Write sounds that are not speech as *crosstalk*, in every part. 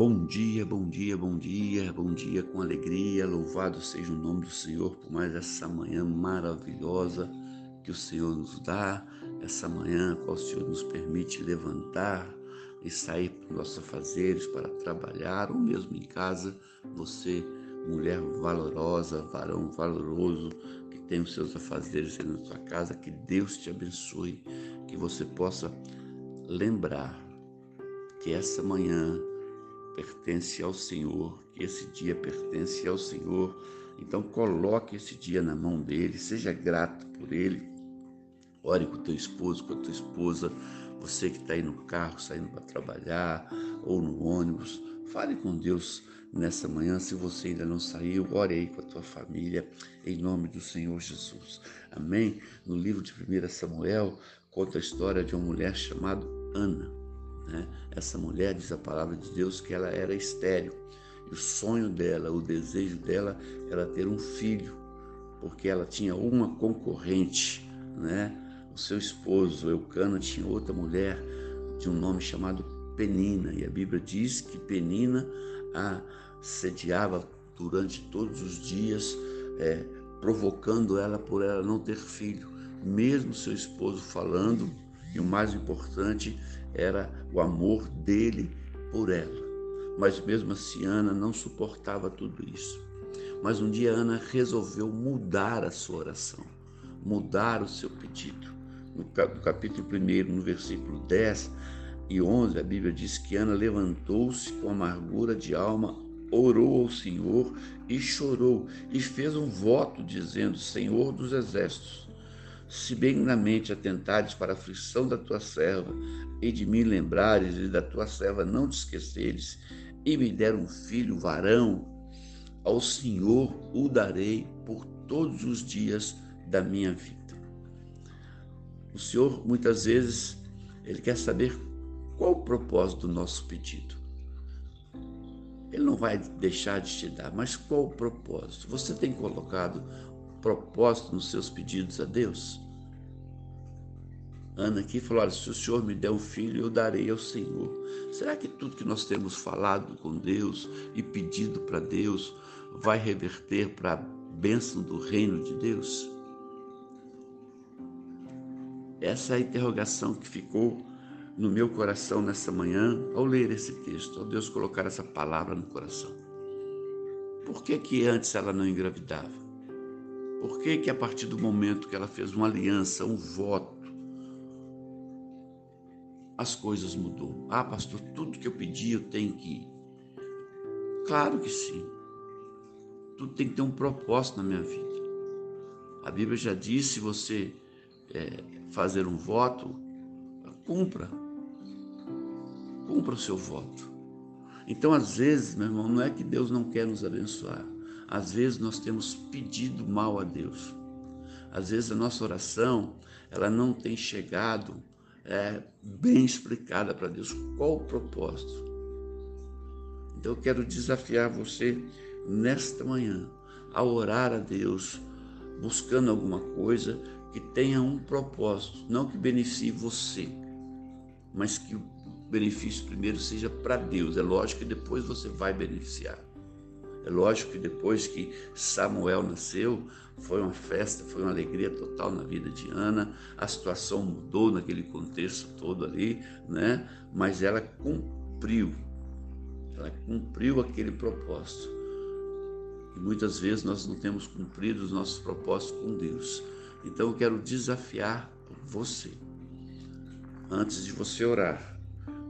Bom dia, bom dia, bom dia, bom dia com alegria. Louvado seja o nome do Senhor por mais essa manhã maravilhosa que o Senhor nos dá, essa manhã qual o Senhor nos permite levantar e sair para os nossos afazeres, para trabalhar, ou mesmo em casa, você, mulher valorosa, varão valoroso, que tem os seus afazeres na sua casa, que Deus te abençoe, que você possa lembrar que essa manhã pertence ao Senhor, que esse dia pertence ao Senhor. Então coloque esse dia na mão dele, seja grato por ele. Ore com o teu esposo, com a tua esposa, você que está aí no carro, saindo para trabalhar ou no ônibus. Fale com Deus nessa manhã. Se você ainda não saiu, ore aí com a tua família, em nome do Senhor Jesus. Amém? No livro de 1 Samuel, conta a história de uma mulher chamada Ana. Né? Essa mulher, diz a palavra de Deus, que ela era estéril. E o sonho dela, o desejo dela era ter um filho, porque ela tinha uma concorrente, né? O seu esposo, Eucana, tinha outra mulher de um nome chamado Penina, e a Bíblia diz que Penina a sediava durante todos os dias, é, provocando ela por ela não ter filho, mesmo seu esposo falando, e o mais importante, era o amor dele por ela. Mas mesmo assim, Ana não suportava tudo isso. Mas um dia Ana resolveu mudar a sua oração, mudar o seu pedido. No capítulo 1, no versículo 10 e 11, a Bíblia diz que Ana levantou-se com amargura de alma, orou ao Senhor e chorou, e fez um voto dizendo: Senhor dos exércitos, se benignamente atentares para a aflição da tua serva, e de mim lembrares, e da tua serva não te esqueceres, e me der um filho varão, ao Senhor o darei por todos os dias da minha vida. O Senhor, muitas vezes, Ele quer saber qual o propósito do nosso pedido. Ele não vai deixar de te dar, mas qual o propósito? Você tem colocado propósito nos seus pedidos a Deus? Ana aqui falou: olha, se o Senhor me der um filho, eu darei ao Senhor. Será que tudo que nós temos falado com Deus e pedido para Deus vai reverter para a bênção do reino de Deus? Essa é a interrogação que ficou no meu coração nessa manhã ao ler esse texto, ao Deus colocar essa palavra no coração. Por que que antes ela não engravidava? Por que que a partir do momento que ela fez uma aliança, um voto, as coisas mudou? Ah, pastor, tudo que eu pedi eu tenho que ir. Claro que sim. Tudo tem que ter um propósito na minha vida. A Bíblia já disse: se você é, fazer um voto, cumpra. Cumpra o seu voto. Então, às vezes, meu irmão, não é que Deus não quer nos abençoar. Às vezes nós temos pedido mal a Deus. Às vezes a nossa oração, ela não tem chegado é, bem explicada para Deus qual o propósito. Então eu quero desafiar você nesta manhã a orar a Deus, buscando alguma coisa que tenha um propósito, não que beneficie você, mas que o benefício primeiro seja para Deus. É lógico que depois você vai beneficiar. É lógico que depois que Samuel nasceu, foi uma festa, foi uma alegria total na vida de Ana. A situação mudou naquele contexto todo ali, né? Mas ela cumpriu, ela cumpriu aquele propósito. E muitas vezes nós não temos cumprido os nossos propósitos com Deus. Então eu quero desafiar você, antes de você orar,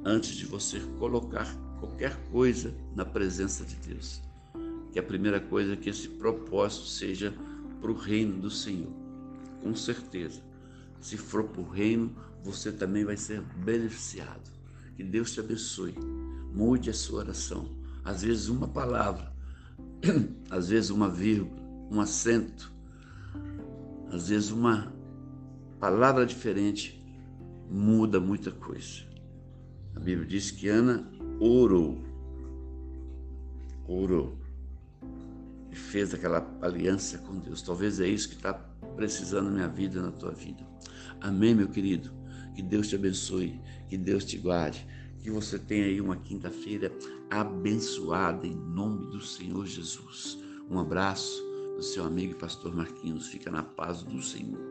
antes de você colocar qualquer coisa na presença de Deus que a primeira coisa é que esse propósito seja para o reino do Senhor. Com certeza. Se for para o reino, você também vai ser beneficiado. Que Deus te abençoe. Mude a sua oração. Às vezes uma palavra, *clears throat* às vezes uma vírgula, um acento, às vezes uma palavra diferente muda muita coisa. A Bíblia diz que Ana orou. Orou fez aquela aliança com Deus. Talvez é isso que está precisando na minha vida, e na tua vida. Amém, meu querido? Que Deus te abençoe, que Deus te guarde, que você tenha aí uma quinta-feira abençoada em nome do Senhor Jesus. Um abraço do seu amigo e pastor Marquinhos. Fica na paz do Senhor.